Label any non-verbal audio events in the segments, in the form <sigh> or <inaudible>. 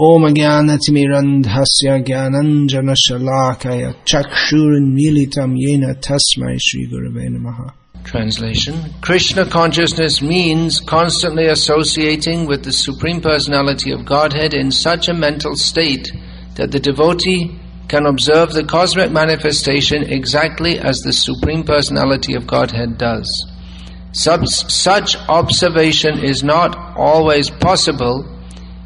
ॐ ज्ञानतिमिरन्धस्य ज्ञानञ्जनशलाकय चक्षुरुन्मीलितं येन तस्मै श्रीगुरवे नमः Translation Krishna consciousness means constantly associating with the Supreme Personality of Godhead in such a mental state that the devotee can observe the cosmic manifestation exactly as the Supreme Personality of Godhead does. Such, such observation is not always possible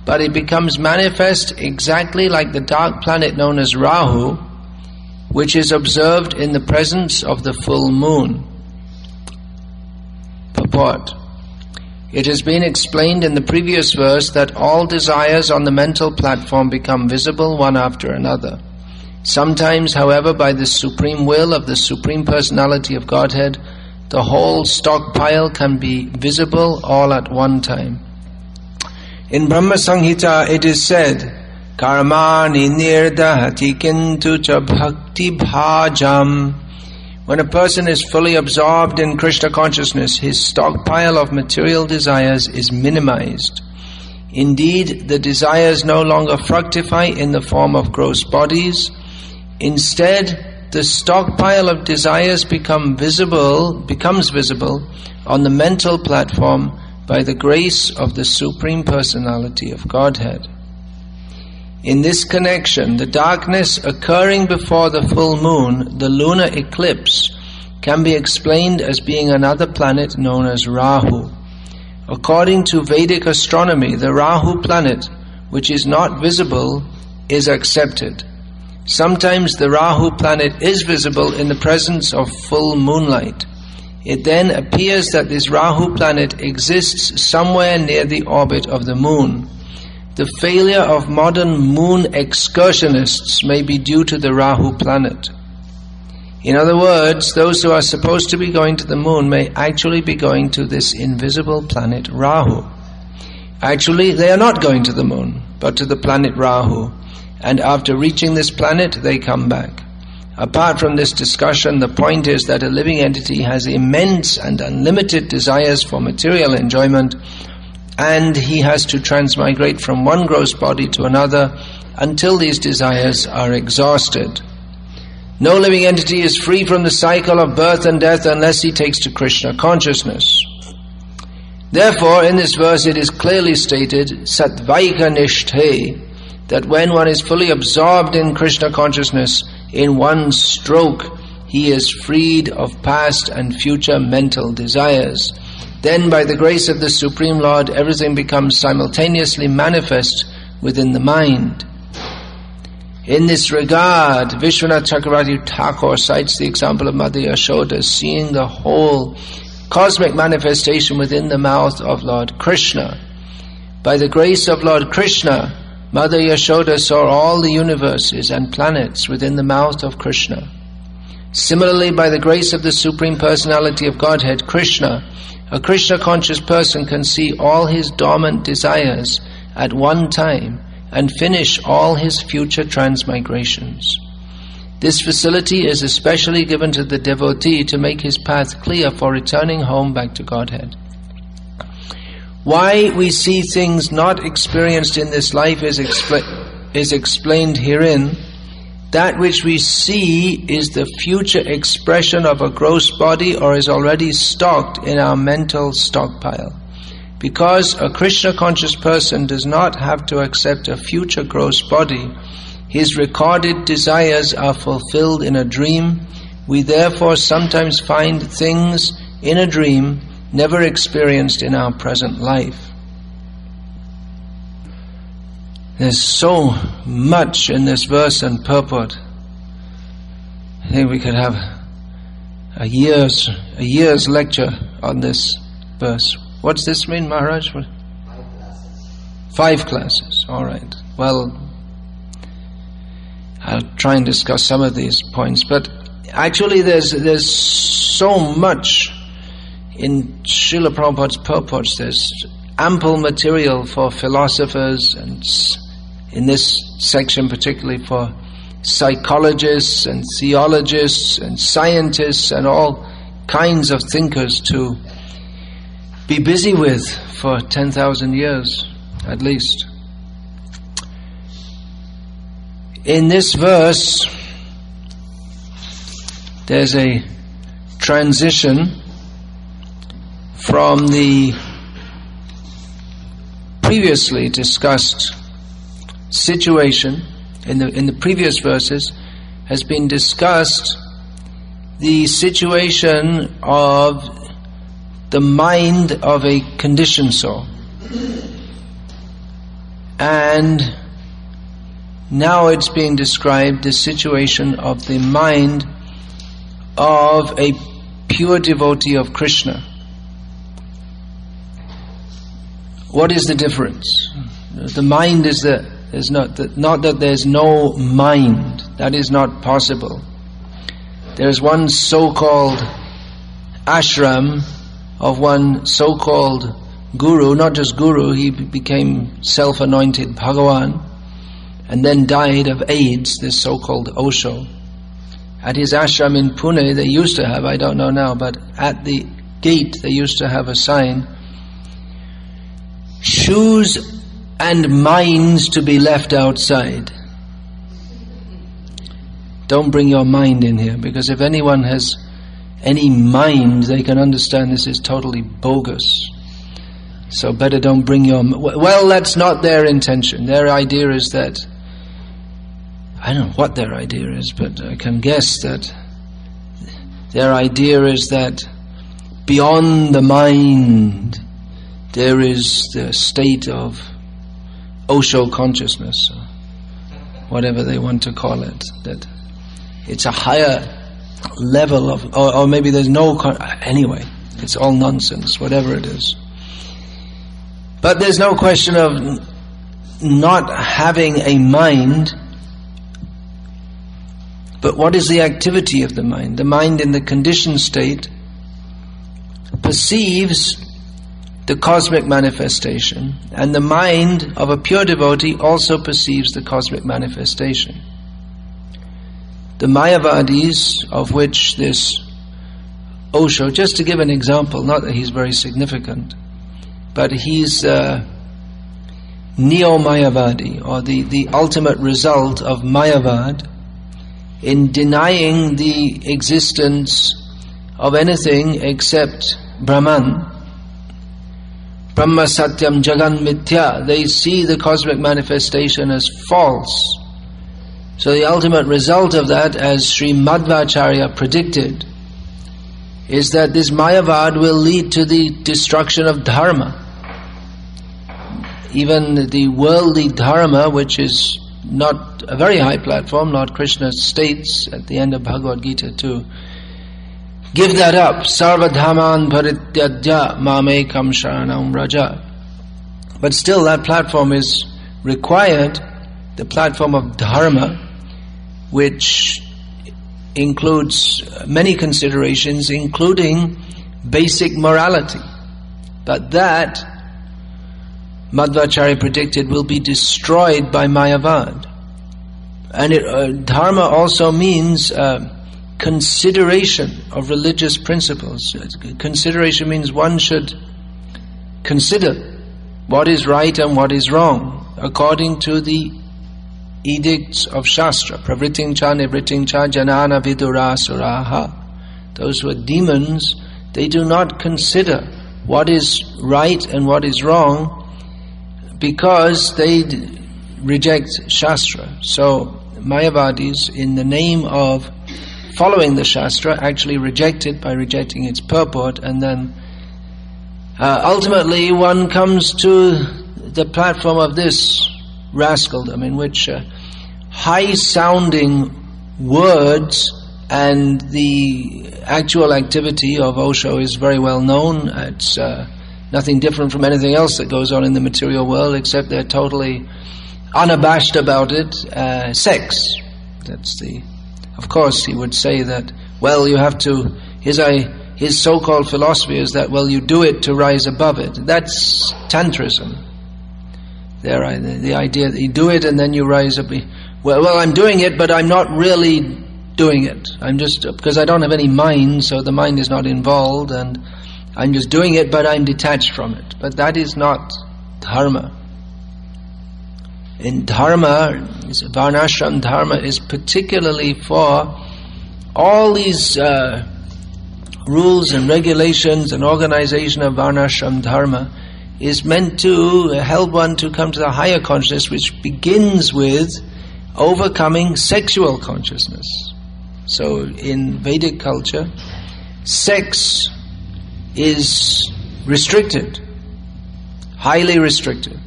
but it becomes manifest exactly like the dark planet known as Rahu, which is observed in the presence of the full moon. Purport It has been explained in the previous verse that all desires on the mental platform become visible one after another. Sometimes, however, by the supreme will of the Supreme Personality of Godhead, the whole stockpile can be visible all at one time. In Brahma Samhita it is said, Karmani nirdahati kintu cha bhakti bhajam. When a person is fully absorbed in Krishna consciousness, his stockpile of material desires is minimized. Indeed, the desires no longer fructify in the form of gross bodies. Instead, the stockpile of desires become visible, becomes visible on the mental platform by the grace of the Supreme Personality of Godhead. In this connection, the darkness occurring before the full moon, the lunar eclipse, can be explained as being another planet known as Rahu. According to Vedic astronomy, the Rahu planet, which is not visible, is accepted. Sometimes the Rahu planet is visible in the presence of full moonlight. It then appears that this Rahu planet exists somewhere near the orbit of the moon. The failure of modern moon excursionists may be due to the Rahu planet. In other words, those who are supposed to be going to the moon may actually be going to this invisible planet Rahu. Actually, they are not going to the moon, but to the planet Rahu. And after reaching this planet, they come back. Apart from this discussion, the point is that a living entity has immense and unlimited desires for material enjoyment, and he has to transmigrate from one gross body to another until these desires are exhausted. No living entity is free from the cycle of birth and death unless he takes to Krishna consciousness. Therefore, in this verse it is clearly stated, Satvaika Nishthe, that when one is fully absorbed in Krishna consciousness, in one stroke, he is freed of past and future mental desires. Then, by the grace of the Supreme Lord, everything becomes simultaneously manifest within the mind. In this regard, Vishwanath Chakravarti Thakur cites the example of Mother Yashoda seeing the whole cosmic manifestation within the mouth of Lord Krishna. By the grace of Lord Krishna, Mother Yashoda saw all the universes and planets within the mouth of Krishna. Similarly, by the grace of the Supreme Personality of Godhead, Krishna, a Krishna conscious person can see all his dormant desires at one time and finish all his future transmigrations. This facility is especially given to the devotee to make his path clear for returning home back to Godhead. Why we see things not experienced in this life is, expl- is explained herein. That which we see is the future expression of a gross body or is already stocked in our mental stockpile. Because a Krishna conscious person does not have to accept a future gross body, his recorded desires are fulfilled in a dream. We therefore sometimes find things in a dream never experienced in our present life. There's so much in this verse and purport. I think we could have a year's a year's lecture on this verse. What's this mean, Maharaj? Five classes. Five classes. All right. Well, I'll try and discuss some of these points, but actually, there's there's so much in Srila Prabhupada's purports, there's ample material for philosophers and in this section particularly for psychologists and theologists and scientists and all kinds of thinkers to be busy with for 10,000 years at least. in this verse, there's a transition from the previously discussed situation in the in the previous verses has been discussed the situation of the mind of a conditioned soul. And now it's being described the situation of the mind of a pure devotee of Krishna. What is the difference? The mind is that there's not that, not that there's no mind. That is not possible. There's one so-called ashram of one so-called guru, not just guru, he became self-anointed Bhagawan and then died of AIDS, this so-called Osho. At his ashram in Pune, they used to have, I don't know now, but at the gate they used to have a sign, shoes and minds to be left outside. Don't bring your mind in here, because if anyone has any mind, they can understand this is totally bogus. So better don't bring your. Well, that's not their intention. Their idea is that. I don't know what their idea is, but I can guess that their idea is that beyond the mind there is the state of Osho consciousness, uh, whatever they want to call it. That it's a higher level of, or, or maybe there's no, anyway, it's all nonsense, whatever it is. But there's no question of not having a mind, but what is the activity of the mind? The mind in the conditioned state perceives the cosmic manifestation, and the mind of a pure devotee also perceives the cosmic manifestation. The Mayavadis, of which this Osho, just to give an example, not that he's very significant, but he's uh, Neo Mayavadi, or the, the ultimate result of Mayavad in denying the existence of anything except Brahman. Brahma Satyam Jagan Mithya, they see the cosmic manifestation as false so the ultimate result of that, as Sri Madhvacharya predicted, is that this Mayavad will lead to the destruction of Dharma. Even the worldly Dharma, which is not a very high platform, Lord Krishna states at the end of Bhagavad Gita too, give that up, sarvadhaman parityadya mamekam sharanam raja. But still that platform is required, the platform of Dharma, which includes many considerations, including basic morality. But that, Madhvacharya predicted, will be destroyed by Mayavad. And it, uh, dharma also means uh, consideration of religious principles. Consideration means one should consider what is right and what is wrong according to the edicts of Shastra. Pravriting cha nivriting cha janana vidurasuraha. Those who are demons, they do not consider what is right and what is wrong because they reject Shastra. So Mayavadis, in the name of following the Shastra, actually reject it by rejecting its purport and then uh, ultimately one comes to the platform of this rascaldom in which uh, high sounding words and the actual activity of Osho is very well known. It's uh, nothing different from anything else that goes on in the material world, except they're totally unabashed about it. Uh, sex. That's the. Of course, he would say that. Well, you have to. His his so-called philosophy is that well, you do it to rise above it. That's tantrism there, the, the idea that you do it and then you rise up. Well, well, I'm doing it, but I'm not really doing it. I'm just because I don't have any mind, so the mind is not involved, and I'm just doing it, but I'm detached from it. But that is not dharma. In dharma, varnashram dharma is particularly for all these uh, rules and regulations and organization of varnashram dharma is meant to help one to come to the higher consciousness, which begins with overcoming sexual consciousness. So in Vedic culture, sex is restricted, highly restricted.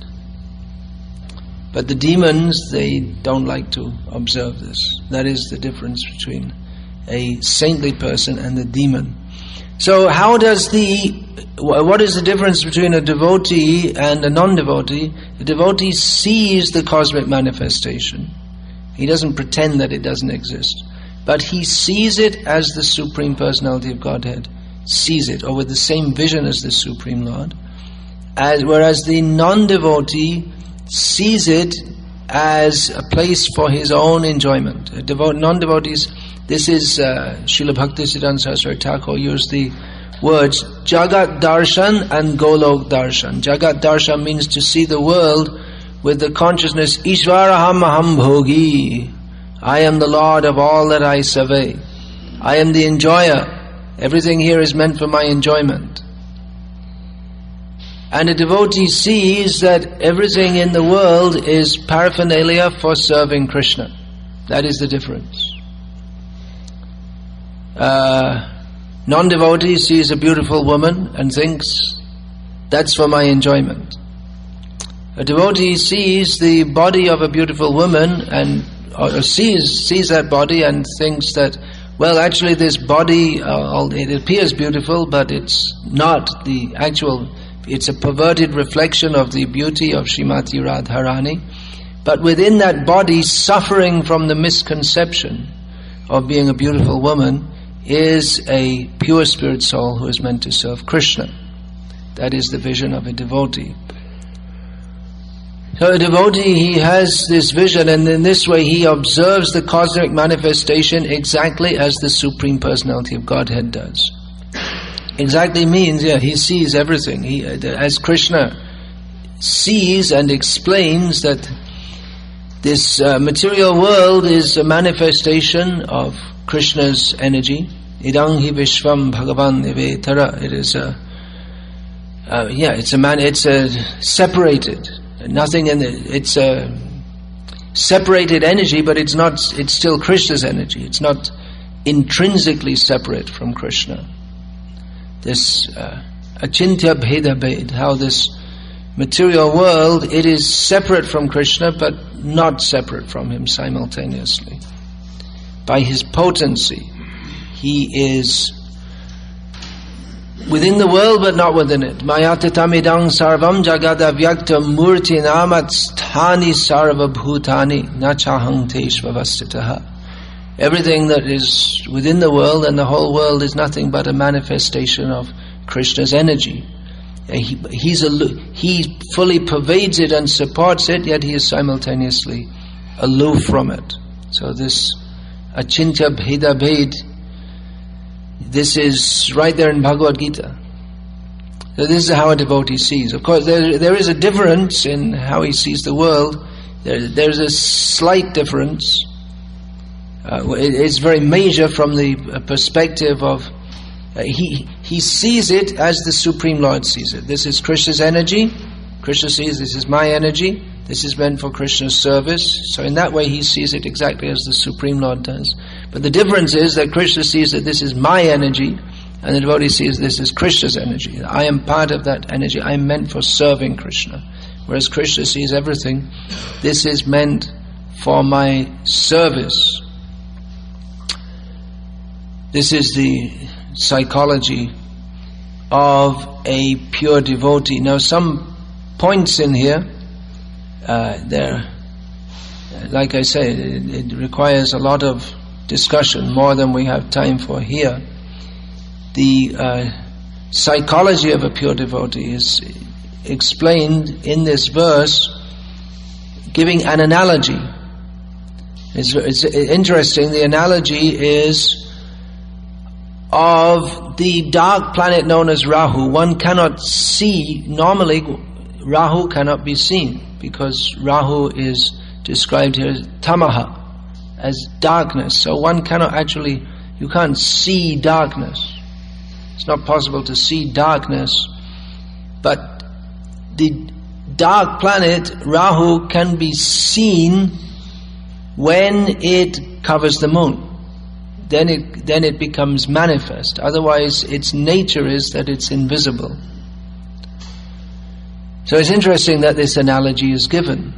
But the demons, they don't like to observe this. That is the difference between a saintly person and the demon. So how does the what is the difference between a devotee and a non-devotee? The devotee sees the cosmic manifestation. He doesn't pretend that it doesn't exist. But he sees it as the Supreme Personality of Godhead sees it, or with the same vision as the Supreme Lord. As, whereas the non-devotee sees it as a place for his own enjoyment. non-devotees this is uh, Srila Bhaktisiddhanta Saraswati Thakur used the words Jagat Darshan and Golok Darshan. Jagat Darshan means to see the world with the consciousness Ishvaraham Aham Bhogi. I am the Lord of all that I survey. I am the enjoyer. Everything here is meant for my enjoyment. And a devotee sees that everything in the world is paraphernalia for serving Krishna. That is the difference uh, non-devotee sees a beautiful woman and thinks, that's for my enjoyment. A devotee sees the body of a beautiful woman and or sees sees that body and thinks that, well, actually, this body uh, it appears beautiful, but it's not the actual. It's a perverted reflection of the beauty of Srimati Radharani. But within that body, suffering from the misconception of being a beautiful woman, is a pure spirit soul who is meant to serve Krishna. That is the vision of a devotee. So a devotee, he has this vision and in this way he observes the cosmic manifestation exactly as the Supreme Personality of Godhead does. Exactly means, yeah, he sees everything. He, as Krishna sees and explains that this uh, material world is a manifestation of Krishna's energy. Idang hi vishvam bhagavan nivetara. It is a, uh, yeah, it's a man, it's a separated, nothing in it, it's a separated energy, but it's not, it's still Krishna's energy. It's not intrinsically separate from Krishna. This uh, achintya bheda bhed, how this material world, it is separate from Krishna, but not separate from him simultaneously by his potency. He is within the world but not within it. Mayatatamidang sarvam jagada vyakta murti namatstani sarva bhutani nachahang teshvavastitaha. Everything that is within the world and the whole world is nothing but a manifestation of Krishna's energy. He, he's he fully pervades it and supports it, yet he is simultaneously aloof from it. So this Achintya Bheda Bhed. This is right there in Bhagavad Gita. So this is how a devotee sees. Of course, there, there is a difference in how he sees the world. There, there's a slight difference. Uh, it's very major from the uh, perspective of uh, he he sees it as the Supreme Lord sees it. This is Krishna's energy. Krishna sees this is my energy. This is meant for Krishna's service. So in that way he sees it exactly as the Supreme Lord does. But the difference is that Krishna sees that this is my energy and the devotee sees this is Krishna's energy. I am part of that energy. I am meant for serving Krishna. Whereas Krishna sees everything, this is meant for my service. This is the psychology of a pure devotee. Now some points in here uh, there, like I say, it, it, requires a lot of discussion, more than we have time for here. The uh, psychology of a pure devotee is explained in this verse, giving an analogy. It's, it's interesting. The analogy is of the dark planet known as Rahu. One cannot see normally Rahu cannot be seen because Rahu is described here as tamaha, as darkness. So one cannot actually, you can't see darkness. It's not possible to see darkness, but the dark planet Rahu can be seen when it covers the moon. Then it, then it becomes manifest. Otherwise, its nature is that it's invisible. So it's interesting that this analogy is given.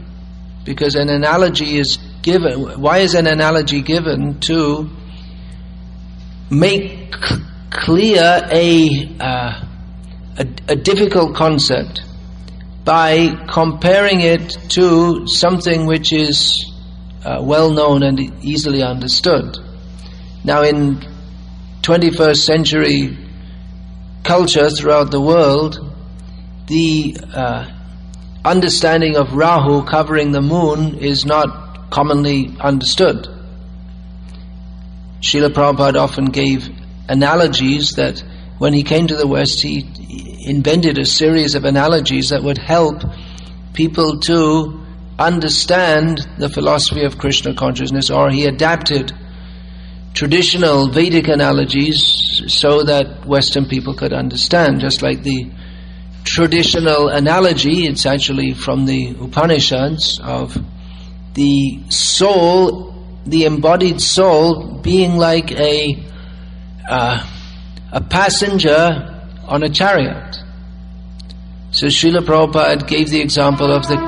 Because an analogy is given. Why is an analogy given? To make clear a, uh, a, a difficult concept by comparing it to something which is uh, well known and easily understood. Now, in 21st century culture throughout the world, the uh, understanding of Rahu covering the moon is not commonly understood. Srila Prabhupada often gave analogies that when he came to the West, he invented a series of analogies that would help people to understand the philosophy of Krishna consciousness, or he adapted traditional Vedic analogies so that Western people could understand, just like the traditional analogy, it's actually from the Upanishads, of the soul, the embodied soul, being like a uh, a passenger on a chariot. So Srila Prabhupada gave the example of the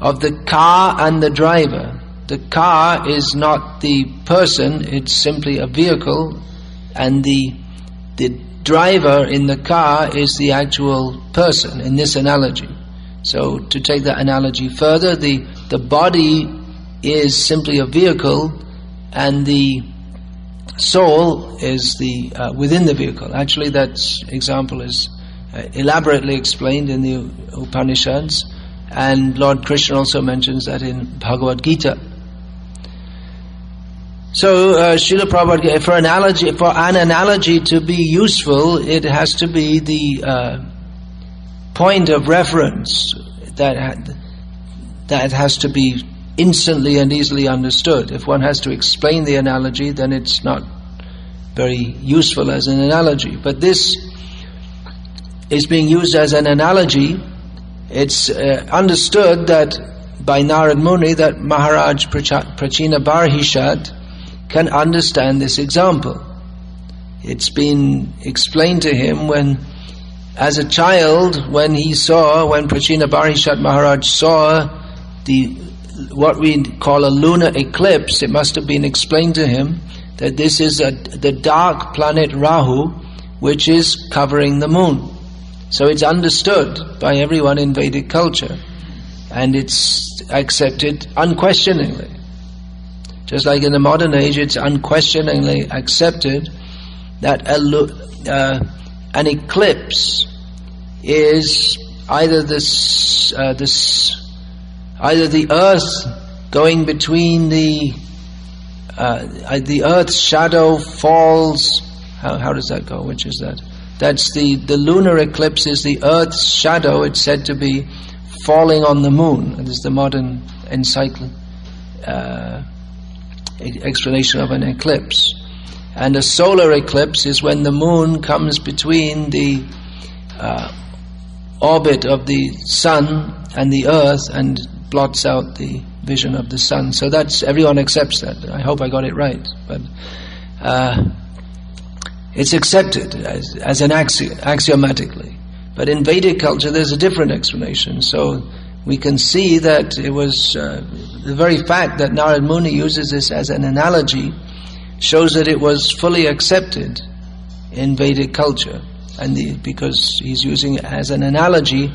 of the car and the driver. The car is not the person, it's simply a vehicle, and the the driver in the car is the actual person in this analogy. So to take that analogy further, the the body is simply a vehicle and the soul is the uh, within the vehicle. Actually, that example is uh, elaborately explained in the Upanishads, and Lord Krishna also mentions that in Bhagavad Gita. So, uh, Srila Prabhupada, for analogy, for an analogy to be useful, it has to be the uh, point of reference that that has to be instantly and easily understood. If one has to explain the analogy, then it's not very useful as an analogy. But this is being used as an analogy. It's uh, understood that by Narad Muni that Maharaj Prachina Barhishad can understand this example. It's been explained to him when, as a child, when he saw, when Prachina Barhishat Maharaj saw the what we call a lunar eclipse, it must have been explained to him that this is a, the dark planet Rahu which is covering the moon. So it's understood by everyone in Vedic culture and it's accepted unquestioningly. Just like in the modern age, it's unquestioningly accepted that a, uh, an eclipse is either this, uh, this either the earth going between the uh, the earth's shadow falls. How, how does that go? Which is that? That's the, the lunar eclipse is the earth's shadow, it's said to be falling on the moon. This is the modern encycl- uh, explanation of an eclipse. And a solar eclipse is when the moon comes between the uh, orbit of the sun and the earth and blots out the vision of the sun. So that's everyone accepts that. I hope I got it right, but uh, it's accepted as, as an axi- axiomatically. But in Vedic culture, there's a different explanation. So we can see that it was uh, the very fact that Narad Muni uses this as an analogy shows that it was fully accepted in Vedic culture, and the, because he's using it as an analogy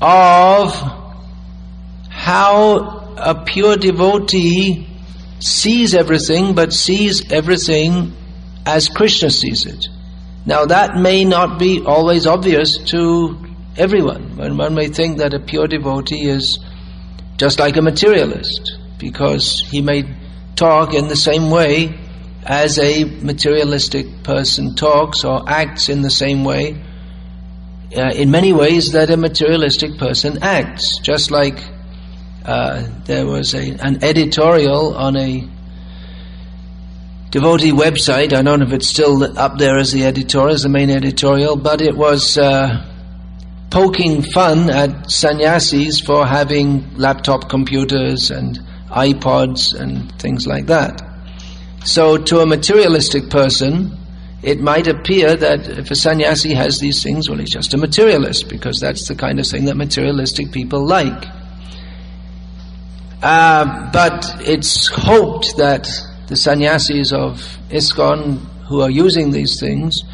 of how a pure devotee sees everything, but sees everything as Krishna sees it. Now that may not be always obvious to everyone. One may think that a pure devotee is just like a materialist, because he may talk in the same way as a materialistic person talks or acts in the same way uh, in many ways that a materialistic person acts. Just like uh, there was a, an editorial on a devotee website. I don't know if it's still up there as the editorial, as the main editorial, but it was uh, poking fun at sannyasis for having laptop computers and iPods and things like that. So, to a materialistic person, it might appear that if a sannyasi has these things, well, he's just a materialist because that's the kind of thing that materialistic people like. Uh, but it's hoped that the sannyasis of ISKCON who are using these things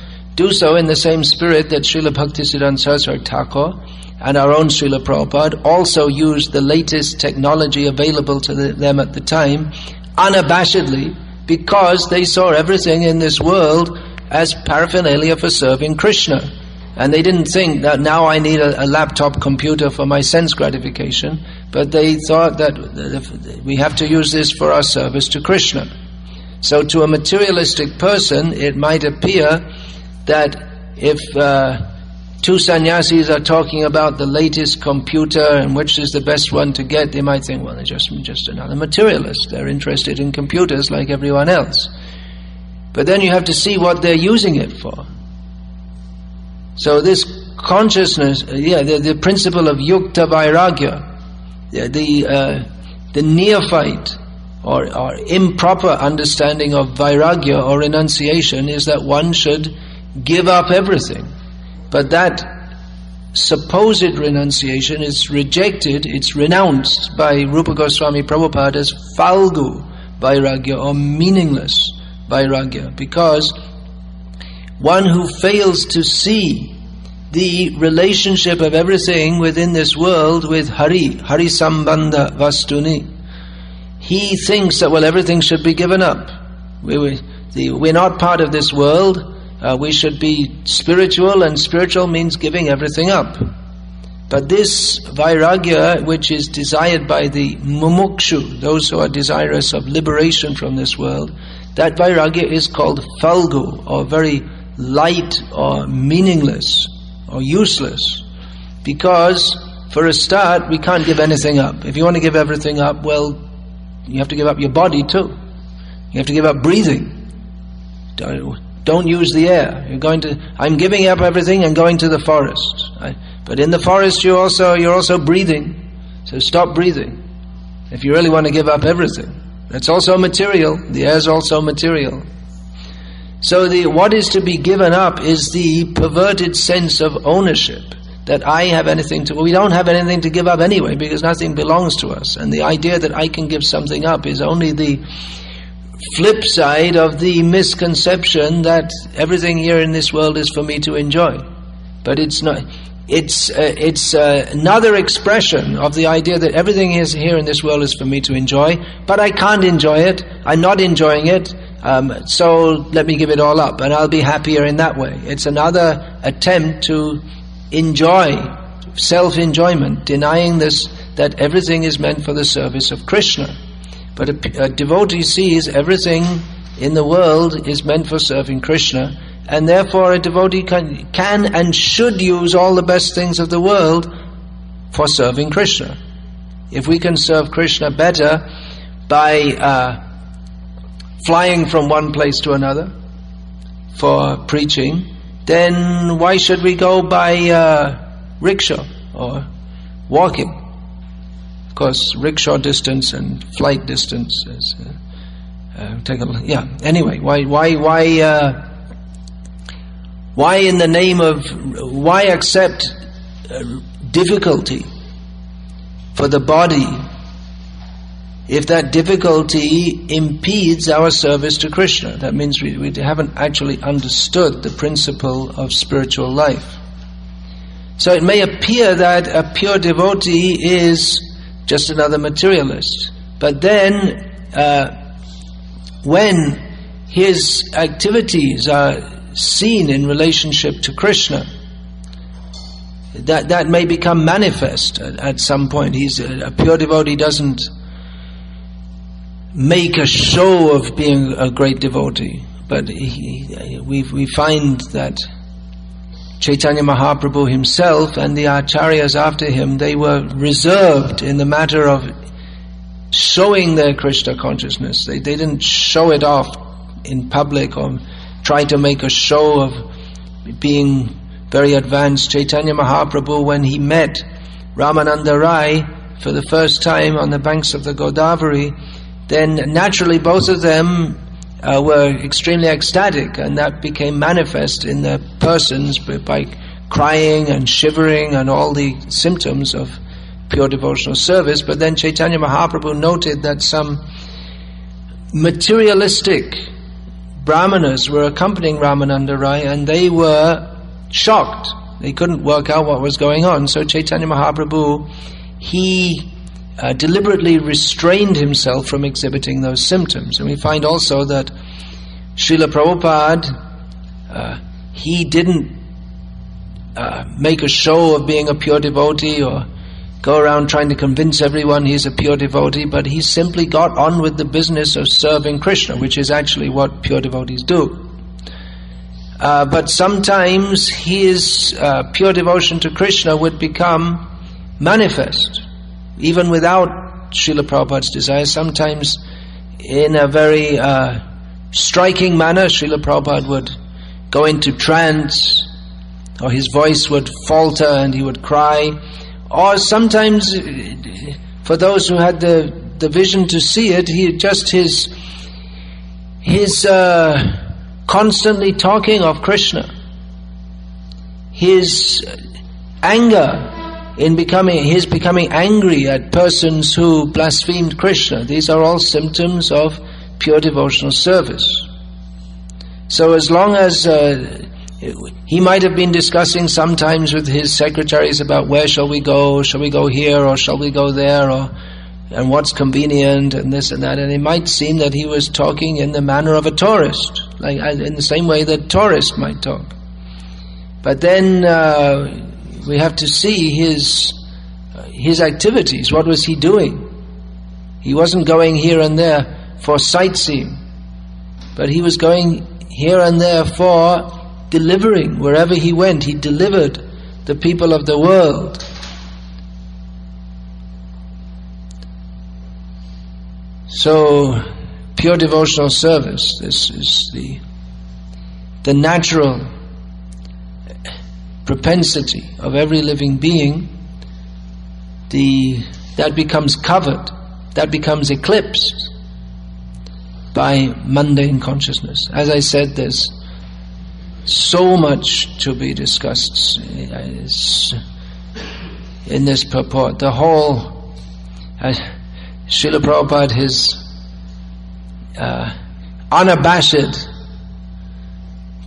do so in the same spirit that Srila Bhaktisiddhanta Saraswati Thakur and our own Srila Prabhupada also used the latest technology available to them at the time unabashedly because they saw everything in this world as paraphernalia for serving Krishna. And they didn't think that now I need a, a, laptop computer for my sense gratification, but they thought that we have to use this for our service to Krishna. So to a materialistic person, it might appear that if uh, two sannyasis are talking about the latest computer and which is the best one to get, they might think, well, they're just, just another materialist. They're interested in computers like everyone else. But then you have to see what they're using it for. So this consciousness, uh, yeah, the, the principle of yukta vairagya, the, the, uh, the neophyte or, or improper understanding of vairagya or renunciation is that one should give up everything. But that supposed renunciation is rejected, it's renounced by Rupa Goswami Prabhupada as falgu vairagya or meaningless vairagya because one who fails to see the relationship of everything within this world with Hari, Hari Sambandha Vastuni, he thinks that, well, everything should be given up. We, we, the, we're not part of this world. Uh, we should be spiritual, and spiritual means giving everything up. But this vairagya, which is desired by the mumukshu, those who are desirous of liberation from this world, that vairagya is called falgu, or very light, or meaningless, or useless. Because, for a start, we can't give anything up. If you want to give everything up, well, you have to give up your body too. You have to give up breathing. Don't use the air. You're going to. I'm giving up everything and going to the forest. I, but in the forest, you also you're also breathing. So stop breathing. If you really want to give up everything, that's also material. The air is also material. So the what is to be given up is the perverted sense of ownership that I have anything to. We don't have anything to give up anyway because nothing belongs to us. And the idea that I can give something up is only the flip side of the misconception that everything here in this world is for me to enjoy. But it's not. It's uh, it's uh, another expression of the idea that everything is here in this world is for me to enjoy, but I can't enjoy it. I'm not enjoying it. Um, so let me give it all up, and I'll be happier in that way. It's another attempt to enjoy self-enjoyment, denying this that everything is meant for the service of Krishna. But a, a devotee sees everything in the world is meant for serving Krishna, and therefore a devotee can, can and should use all the best things of the world for serving Krishna. If we can serve Krishna better by uh, flying from one place to another for preaching, then why should we go by uh, rickshaw or walking? Of course, rickshaw distance and flight distance is. Uh, uh, take a look. Yeah. Anyway, why why why uh, why in the name of why accept difficulty for the body if that difficulty impedes our service to Krishna. That means we, we haven't actually understood the principle of spiritual life. So it may appear that a pure devotee is just another materialist. But then, uh, when his activities are seen in relationship to Krishna, that, that may become manifest at, at some point. He's a, a pure devotee doesn't make a show of being a great devotee, but he, we, we find that Chaitanya Mahaprabhu himself and the acharyas after him, they were reserved in the matter of showing their Krishna consciousness. They, they didn't show it off in public or try to make a show of being very advanced. Chaitanya Mahaprabhu, when he met Ramananda Rai for the first time on the banks of the Godavari, then naturally both of them uh, were extremely ecstatic, and that became manifest in their persons by crying and shivering and all the symptoms of pure devotional service. But then Chaitanya Mahaprabhu noted that some materialistic brahmanas were accompanying Ramananda Rai, and they were shocked. They couldn't work out what was going on. So Chaitanya Mahaprabhu, he uh, deliberately restrained himself from exhibiting those symptoms. And we find also that Srila Prabhupada, uh, he didn't uh, make a show of being a pure devotee or go around trying to convince everyone he's a pure devotee, but he simply got on with the business of serving Krishna, which is actually what pure devotees do. Uh, but sometimes his uh, pure devotion to Krishna would become manifest even without Srila Prabhupada's desire, sometimes in a very uh, striking manner, Srila Prabhupada would go into trance, or his voice would falter and he would cry, or sometimes, for those who had the, the vision to see it, he just his his uh, constantly talking of Krishna, his anger in becoming, his becoming angry at persons who blasphemed Krishna. These are all symptoms of pure devotional service. So as long as uh, he might have been discussing sometimes with his secretaries about where shall we go, shall we go here or shall we go there or and what's convenient and this and that and it might seem that he was talking in the manner of a tourist like in the same way that tourists might talk but then uh, we have to see his uh, his activities. What was he doing? He wasn't going here and there for sightseeing, but he was going here and there for delivering. Wherever he went, he delivered the people of the world. So, pure devotional service, this is the, the natural propensity of every living being, the, that becomes covered, that becomes eclipsed by mundane consciousness. As I said, there's so much to be discussed in this purport. The whole, uh, Srila Prabhupada, his uh, unabashed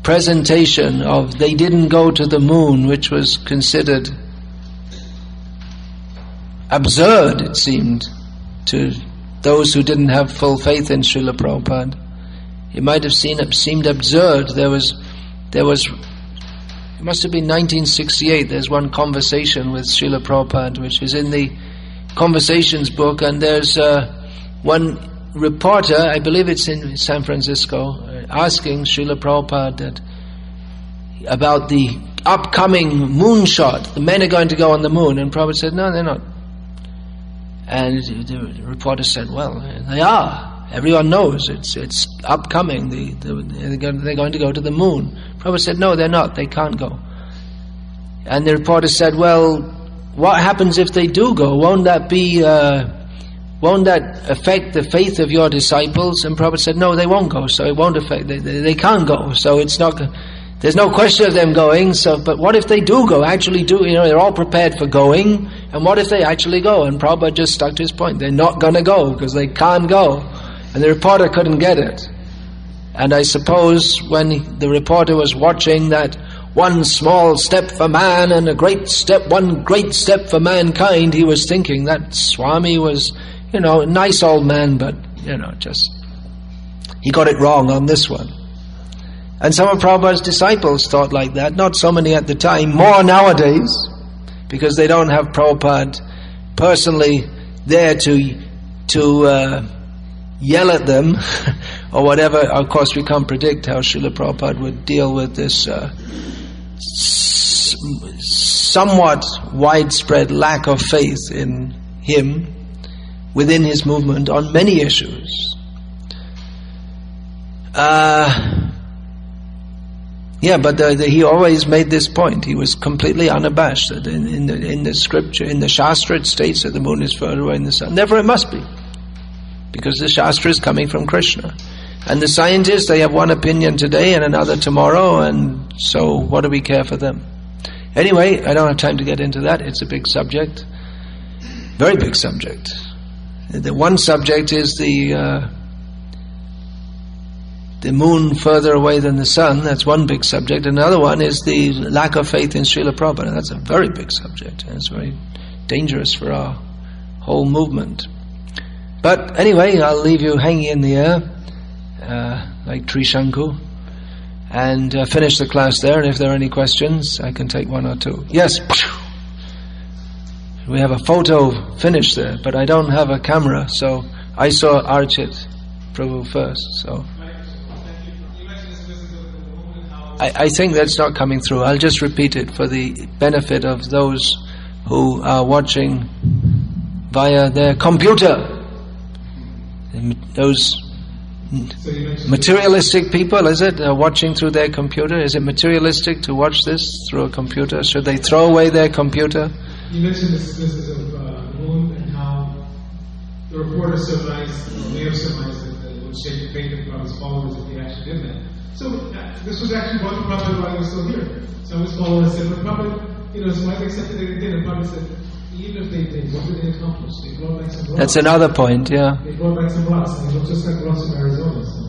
presentation of they didn't go to the moon, which was considered absurd, it seemed, to those who didn't have full faith in Srila Prabhupada. It might have seen, seemed absurd. There was, there was, it must have been 1968. There's one conversation with Srila Prabhupada, which is in the Conversations book, and there's uh, one reporter, I believe it's in San Francisco, uh, asking Srila Prabhupada that about the upcoming moonshot. The men are going to go on the moon. And Prabhupada said, no, they're not. And the reporter said, well, they are. Everyone knows it's it's upcoming. The, the, they're going to go to the moon. Prabhupada said, no, they're not. They can't go. And the reporter said, well, what happens if they do go? Won't that be... Uh, won't that affect the faith of your disciples? And Prabhupada said, no, they won't go, so it won't affect, they, they, can't go, so it's not, there's no question of them going, so, but what if they do go, actually do, you know, they're all prepared for going, and what if they actually go? And Prabhupada just stuck to his point, they're not gonna go, because they can't go. And the reporter couldn't get it. And I suppose when the reporter was watching that one small step for man and a great step, one great step for mankind, he was thinking that Swami was you know, nice old man, but, you know, just, he got it wrong on this one. And some of Prabhupada's disciples thought like that, not so many at the time, more nowadays, because they don't have Prabhupada personally there to, to uh, yell at them, <laughs> or whatever. Of course, we can't predict how Srila Prabhupada would deal with this uh, somewhat widespread lack of faith in him within his movement on many issues. Uh, yeah, but the, the, he always made this point. He was completely unabashed. In, in, the, in the scripture, in the Shastra, it states that the moon is further away than the sun. Never it must be. Because the Shastra is coming from Krishna. And the scientists, they have one opinion today and another tomorrow, and so what do we care for them? Anyway, I don't have time to get into that. It's a big subject. Very big subject. The one subject is the uh, the moon further away than the sun. That's one big subject. Another one is the lack of faith in Srila Prabhupada. That's a very big subject. And it's very dangerous for our whole movement. But anyway, I'll leave you hanging in the air uh, like Trishanku and uh, finish the class there. And if there are any questions, I can take one or two. Yes. We have a photo finish there, but I don't have a camera, so I saw Archit Prabhu first. So I, I think that's not coming through. I'll just repeat it for the benefit of those who are watching via their computer. Those materialistic people, is it? Uh, watching through their computer? Is it materialistic to watch this through a computer? Should they throw away their computer? You mentioned this business of uh, moon and how the reporter surmised, or may have surmised that it would shape the fate of his followers if he actually did that. So uh, this was actually brought to Prabhupada while he was still here. So his followers said, but Prabhupada, you know, so I've accepted that he did, and Prabhupada said, even if they did, what did they accomplish? They brought back some rocks. That's another point, yeah. They brought back some rocks, and they look just like rocks in Arizona. So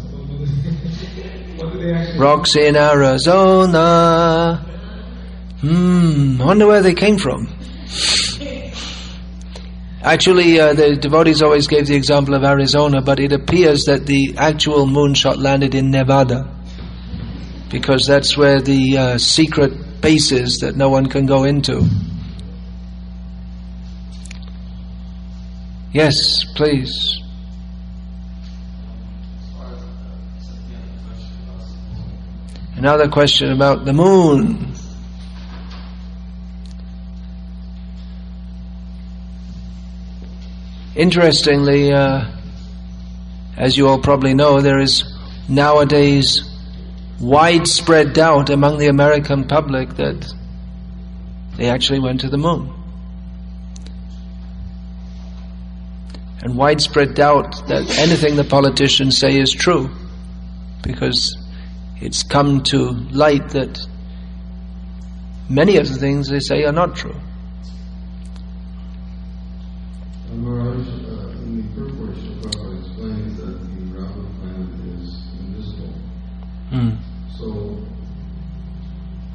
what did they <laughs> actually Rocks in Arizona. Hmm, I wonder where they came from. Actually, uh, the devotees always gave the example of Arizona, but it appears that the actual moonshot landed in Nevada because that's where the uh, secret base is that no one can go into. Yes, please. Another question about the moon. Interestingly, uh, as you all probably know, there is nowadays widespread doubt among the American public that they actually went to the moon. And widespread doubt that anything the politicians say is true because it's come to light that many of the things they say are not true. Maharaj, uh, in the purport, Prabhupada explains that the Rahu planet is invisible. Mm. So,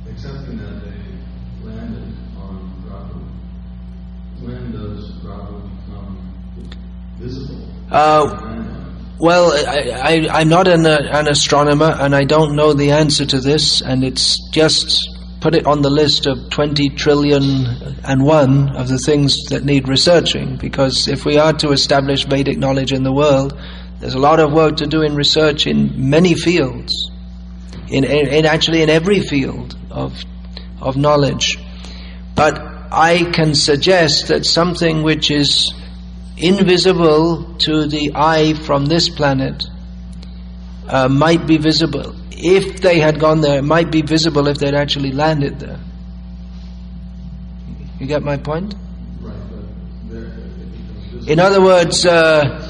accepting that they landed on Rahu, when does Rahu become visible? Uh, well, I, I, I'm not an, uh, an astronomer and I don't know the answer to this, and it's just put it on the list of 20 trillion and one of the things that need researching because if we are to establish Vedic knowledge in the world, there's a lot of work to do in research in many fields, in, in, in actually in every field of, of knowledge. But I can suggest that something which is invisible to the eye from this planet uh, might be visible if they had gone there, it might be visible if they'd actually landed there. You get my point? In other words, uh,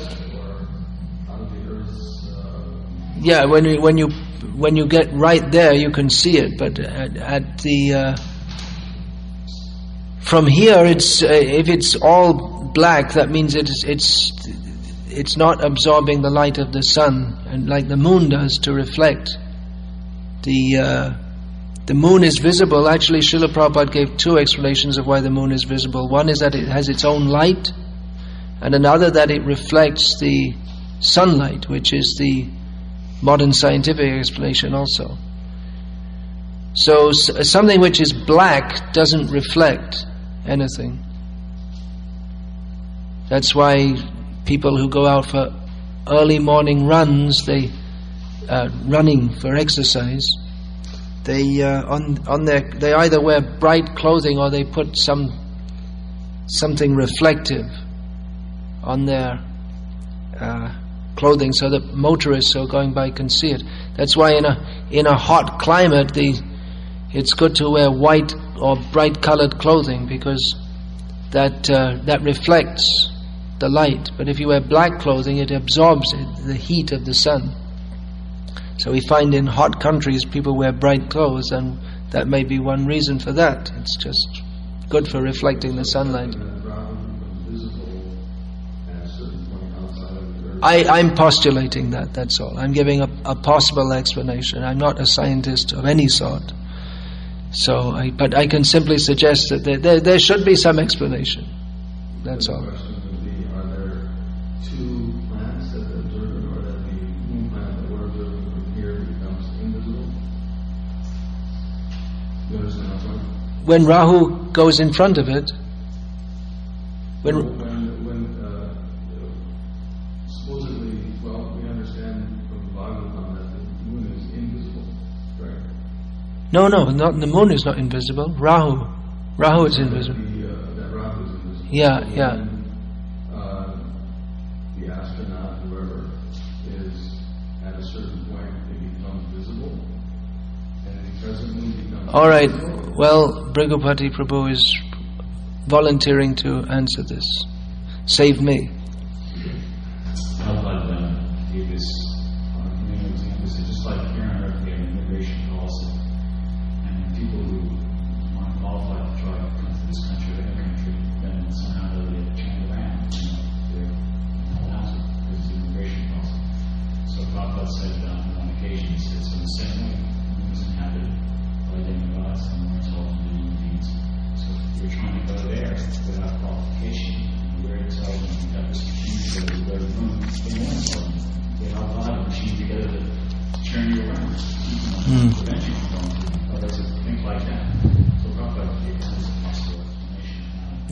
yeah, when you when you when you get right there, you can see it. But at, at the uh, from here, it's uh, if it's all black, that means it's it's it's not absorbing the light of the sun, and like the moon does to reflect. The uh, the moon is visible. Actually, Srila Prabhupada gave two explanations of why the moon is visible. One is that it has its own light, and another that it reflects the sunlight, which is the modern scientific explanation also. So something which is black doesn't reflect anything. That's why people who go out for early morning runs, they uh, running for exercise, they uh, on on their they either wear bright clothing or they put some something reflective on their uh, clothing so that motorists who are going by can see it. That's why in a in a hot climate the it's good to wear white or bright colored clothing because that uh, that reflects the light. But if you wear black clothing, it absorbs the heat of the sun. So we find in hot countries people wear bright clothes, and that may be one reason for that. It's just good for reflecting the sunlight. I, I'm postulating that, that's all. I'm giving a, a possible explanation. I'm not a scientist of any sort. So, I, but I can simply suggest that there, there, there should be some explanation. That's all. When Rahu goes in front of it, when, When, when, uh, supposedly, well, we understand from the Bhagavatam that the moon is invisible, right? no, no, not the moon is not invisible. Rahu, Rahu is invisible. The, uh, that Rahu is invisible. Yeah, So yeah. uh, the astronaut, whoever, is at a certain point, it becomes visible, and crescent moon becomes. All right. visible. Well, Brigupati Prabhu is volunteering to answer this. Save me.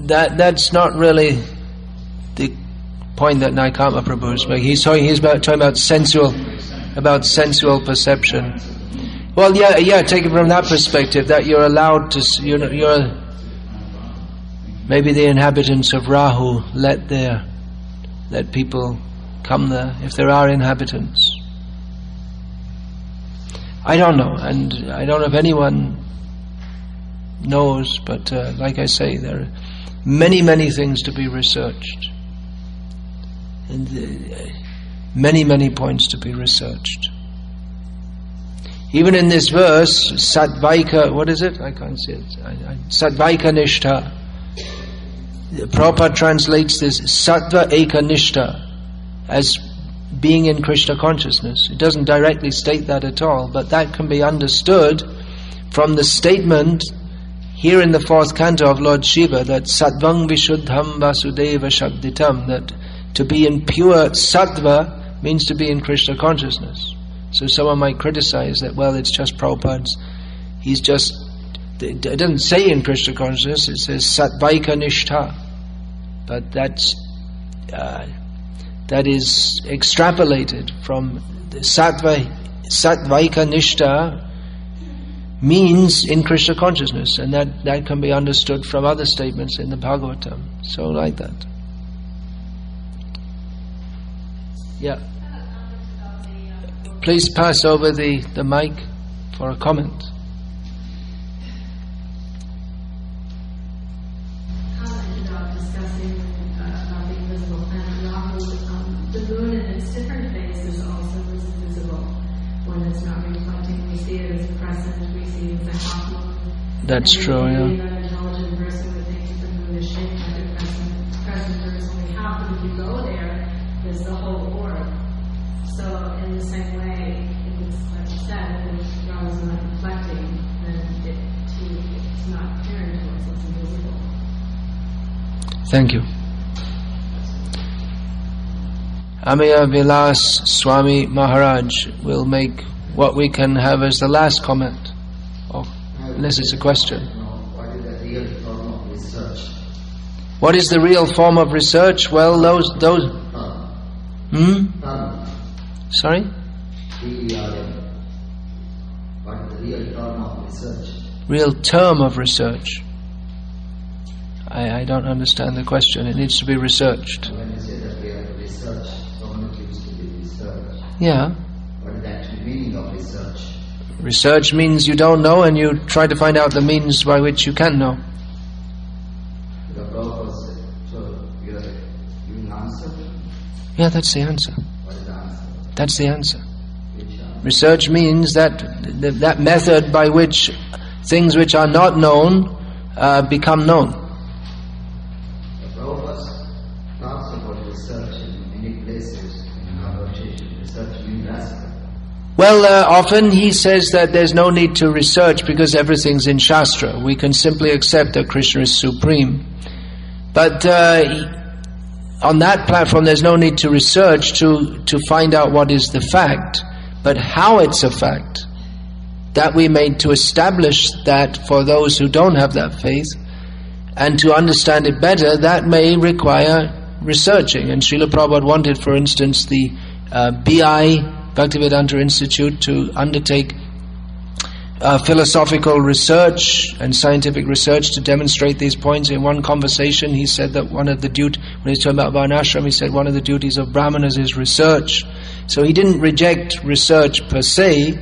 That that's not really the point that Naikama Prabhu is making. He's talking, he's about, talking about sensual, about sensual perception. Well, yeah, yeah. Take it from that perspective that you're allowed to. You're, you're maybe the inhabitants of Rahu let their let people come there if there are inhabitants. I don't know, and I don't know if anyone knows, but uh, like I say, there many, many things to be researched, and uh, many, many points to be researched. Even in this verse, Satvaika, what is it? I can't see it. Satvaika Nishtha. Prabhupada translates this Sattva Eka as being in Krishna consciousness. It doesn't directly state that at all, but that can be understood from the statement here in the fourth canto of Lord Shiva that Sattvam Vishuddham Vasudeva Shabditam, that to be in pure Sattva means to be in Krishna consciousness. So someone might criticize that, well, it's just Prabhupada's, he's just, it doesn't say in Krishna consciousness, it says Sattvaika Nishtha. But that's, uh, that is extrapolated from the Sattva, Sattvaika Nishtha means in Krishna consciousness, and that, that can be understood from other statements in the Bhagavatam. So, like that. Yeah. Please pass over the, the mic for a comment. comment us, it's invisible. Thank you. Amaya Vilas Swami Maharaj will make what we can have as the last comment. Unless it's a question. What is the real form of research? What is the real form of research? Well, those, those, hmm? Sorry? The real term of research? Real term of research. I, I don't understand the question. It needs to be researched. When you say that we have to research, so many things to be researched. Yeah. What is the actual meaning of research? Research means you don't know and you try to find out the means by which you can know. Yeah, that's the answer. That's the answer. Research means that that, that method by which things which are not known uh, become known. Well, uh, often he says that there's no need to research because everything's in Shastra. We can simply accept that Krishna is supreme. But uh, on that platform, there's no need to research to, to find out what is the fact, but how it's a fact. That we made to establish that for those who don't have that faith, and to understand it better, that may require researching. And Srila Prabhupada wanted, for instance, the uh, BI, Bhaktivedanta Institute, to undertake uh, philosophical research and scientific research to demonstrate these points. In one conversation, he said that one of the duties, when he was talking about Varnashram, he said one of the duties of Brahmanas is research. So he didn't reject research per se,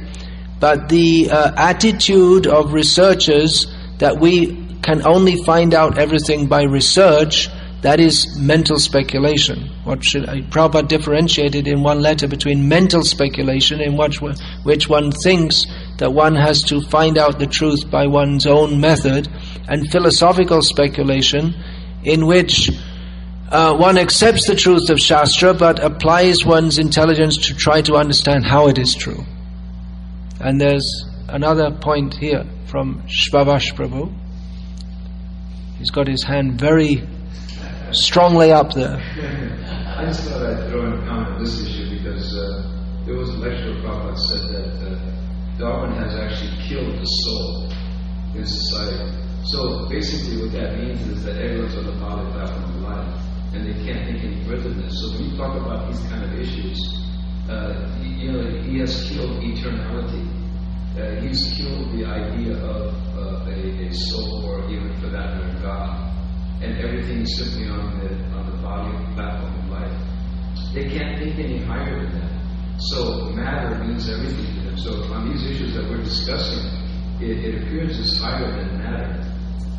but the uh, attitude of researchers that we can only find out everything by research, that is mental speculation. What should I, Prabhupada differentiated in one letter between mental speculation, in which, which one thinks that one has to find out the truth by one's own method, and philosophical speculation, in which uh, one accepts the truth of Shastra but applies one's intelligence to try to understand how it is true. And there's another point here from Shvavash Prabhu. He's got his hand very strongly up there. <laughs> I just thought I'd throw in a comment on this issue because uh, there was a lecture Prabhupada said that uh, Darwin has actually killed the soul in society. So basically, what that means is that everyone's on the body of life, and they can't think any further than this. So when you talk about these kind of issues, uh, he, you know, he has killed eternality. Uh, he's killed the idea of uh, a, a soul, or even for that matter, God and everything is simply on the on the body platform of life. They can't think any higher than that. So matter means everything to them. So on these issues that we're discussing, it, it appears as higher than matter.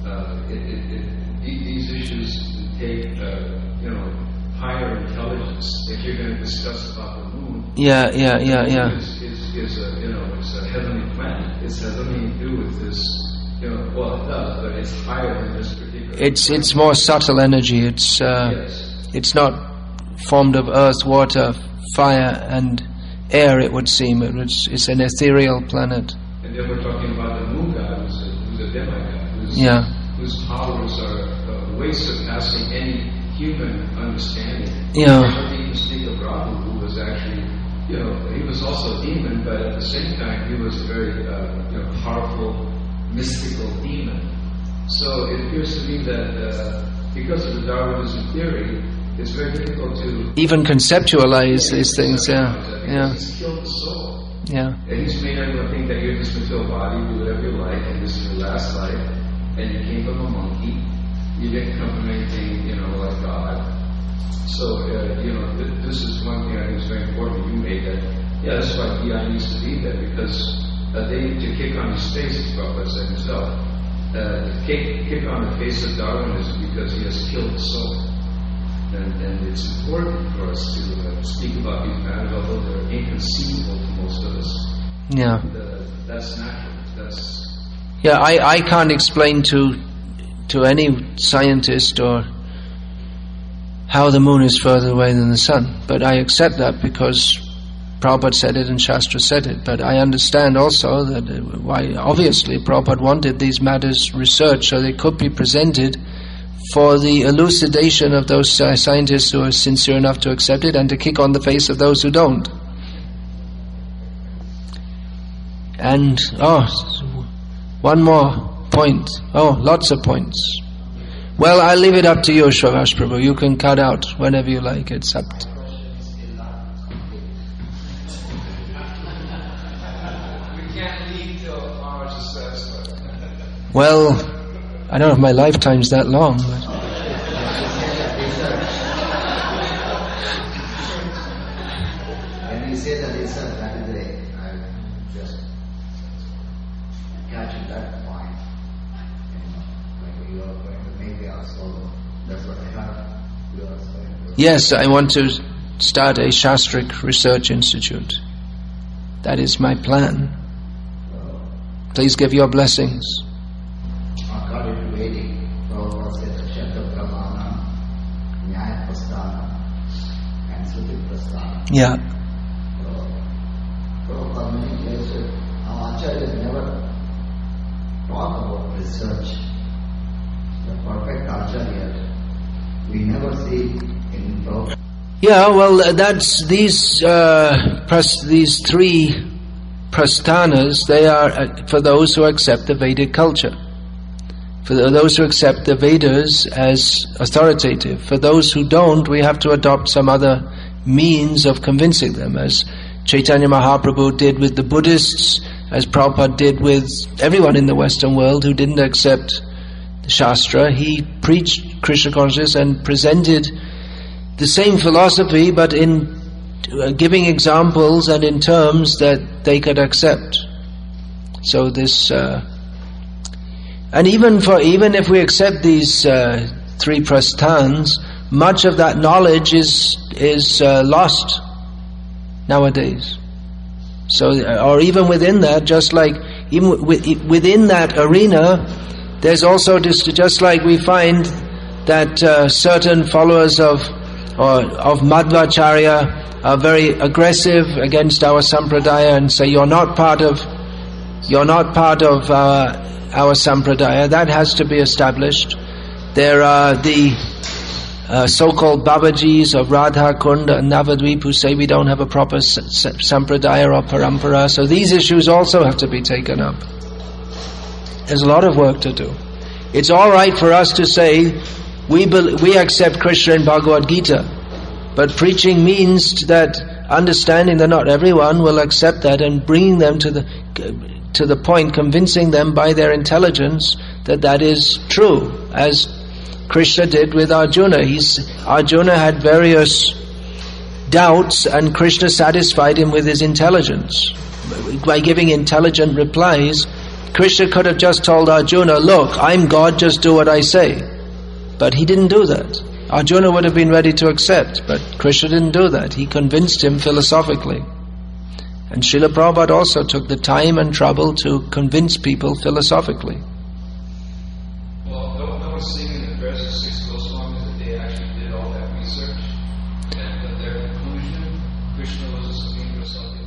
Uh, it, it, it, these issues take uh, you know higher intelligence. If you're going to discuss about the moon, Yeah, yeah, yeah, yeah. is, is, is a, you know, it's a heavenly planet. It has nothing to do with this, you know, well, it does, but it's higher than this. It's it's more subtle energy. It's uh, Yes. it's not formed of earth, water, fire, and air. It would seem it was, it's an ethereal planet. And then we're talking about the moon god, who's a, who's a demigod, who's, Yeah. whose powers are uh, way surpassing any human understanding. Yeah. Even speak of Rahu, who was actually, you know, he was also a demon, but at the same time, he was a very, uh, you know, powerful, mystical demon. So it appears to me that uh, because of the Darwinism theory, it's very difficult to Even conceptualize these things. Yeah, yeah, He's killed the soul. yeah. And he's made everyone think that you're just this material body, do whatever you like, and this is your last life, and you came from a monkey. You didn't come from anything, you know, like God. So, uh, you know, th- this is one thing I think is very important you made that, yeah, that's why BI needs to be there, because uh, they to kick on his face, as Prabhupada said himself. Uh, kick, kick on the face of Darwinism because he has killed the soul. And, and it's important for us to uh, speak about these matters, although they're inconceivable to most of us. Yeah, Uh, that's natural. That's yeah. I, I can't explain to to any scientist or how the moon is further away than the sun, but I accept that because Prabhupada said it and Shastra said it. But I understand also that uh, why obviously Prabhupada wanted these matters researched so they could be presented for the elucidation of those uh, scientists who are sincere enough to accept it and to kick on the face of those who don't. And, oh, one more point. Oh, lots of points. Well, I'll leave it up to you, Shavash Prabhu. You can cut out whenever you like. It's up to Well, I don't know if my lifetime's that long. But When we say the research, that is the, I just catching that point. You know, when you are going to make the solo, that's what I have. You are going to. yes, I want to start a Shastric Research Institute. That is my plan. Please give your blessings. Yeah. Prabhupada many places, our acharyas never talk about research. The perfect acharya, we never see in Prabhupada. Yeah, well, uh, that's these uh, pras- these three prasthanas. They are uh, for those who accept the Vedic culture, for those who accept the Vedas as authoritative. For those who don't, we have to adopt some other means of convincing them, as Chaitanya Mahaprabhu did with the Buddhists, as Prabhupada did with everyone in the Western world who didn't accept the Shastra. He preached Krishna consciousness and presented the same philosophy, but in uh, giving examples and in terms that they could accept. So this, uh, and even for even if we accept these uh, three prasthans, much of that knowledge is is uh, lost nowadays. So, uh, or even within that, just like even wi- within that arena, there's also just just like we find that uh, certain followers of or of Madhvacharya are very aggressive against our sampradaya and say you're not part of you're not part of uh, our sampradaya. That has to be established. There are the uh, so-called Babajis of Radha Kunda and Navadvip who say we don't have a proper s- s- sampradaya or parampara. So these issues also have to be taken up. There's a lot of work to do. It's all right for us to say we we accept Krishna and Bhagavad Gita, but preaching means that understanding that not everyone will accept that and bringing them to the to the point, convincing them by their intelligence that that is true, as Krishna did with Arjuna. He's, Arjuna had various doubts and Krishna satisfied him with his intelligence. By giving intelligent replies, Krishna could have just told Arjuna, look, I'm God, just do what I say. But he didn't do that. Arjuna would have been ready to accept, but Krishna didn't do that. He convinced him philosophically. And Srila Prabhupada also took the time and trouble to convince people philosophically. Well, don't, don't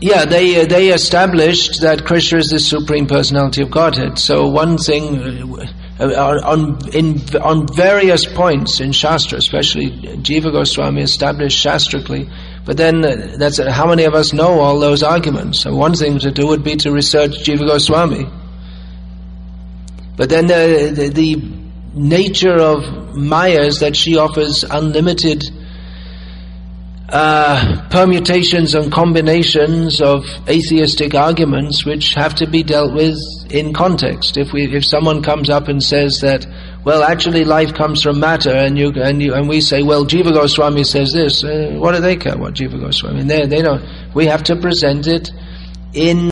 Yeah, they uh, they established that Krishna is the supreme personality of Godhead. So one thing uh, uh, on in on various points in Shastra, especially Jiva Goswami established shastrically. But then that's how many of us know all those arguments? So one thing to do would be to research Jiva Goswami. But then the, the, the nature of Maya is that she offers unlimited uh, permutations and combinations of atheistic arguments which have to be dealt with in context. If we, if someone comes up and says that, well, actually life comes from matter, and you and you and we say, well, Jiva Goswami says this. Uh, what do they care what Jiva Goswami? They they don't. We have to present it in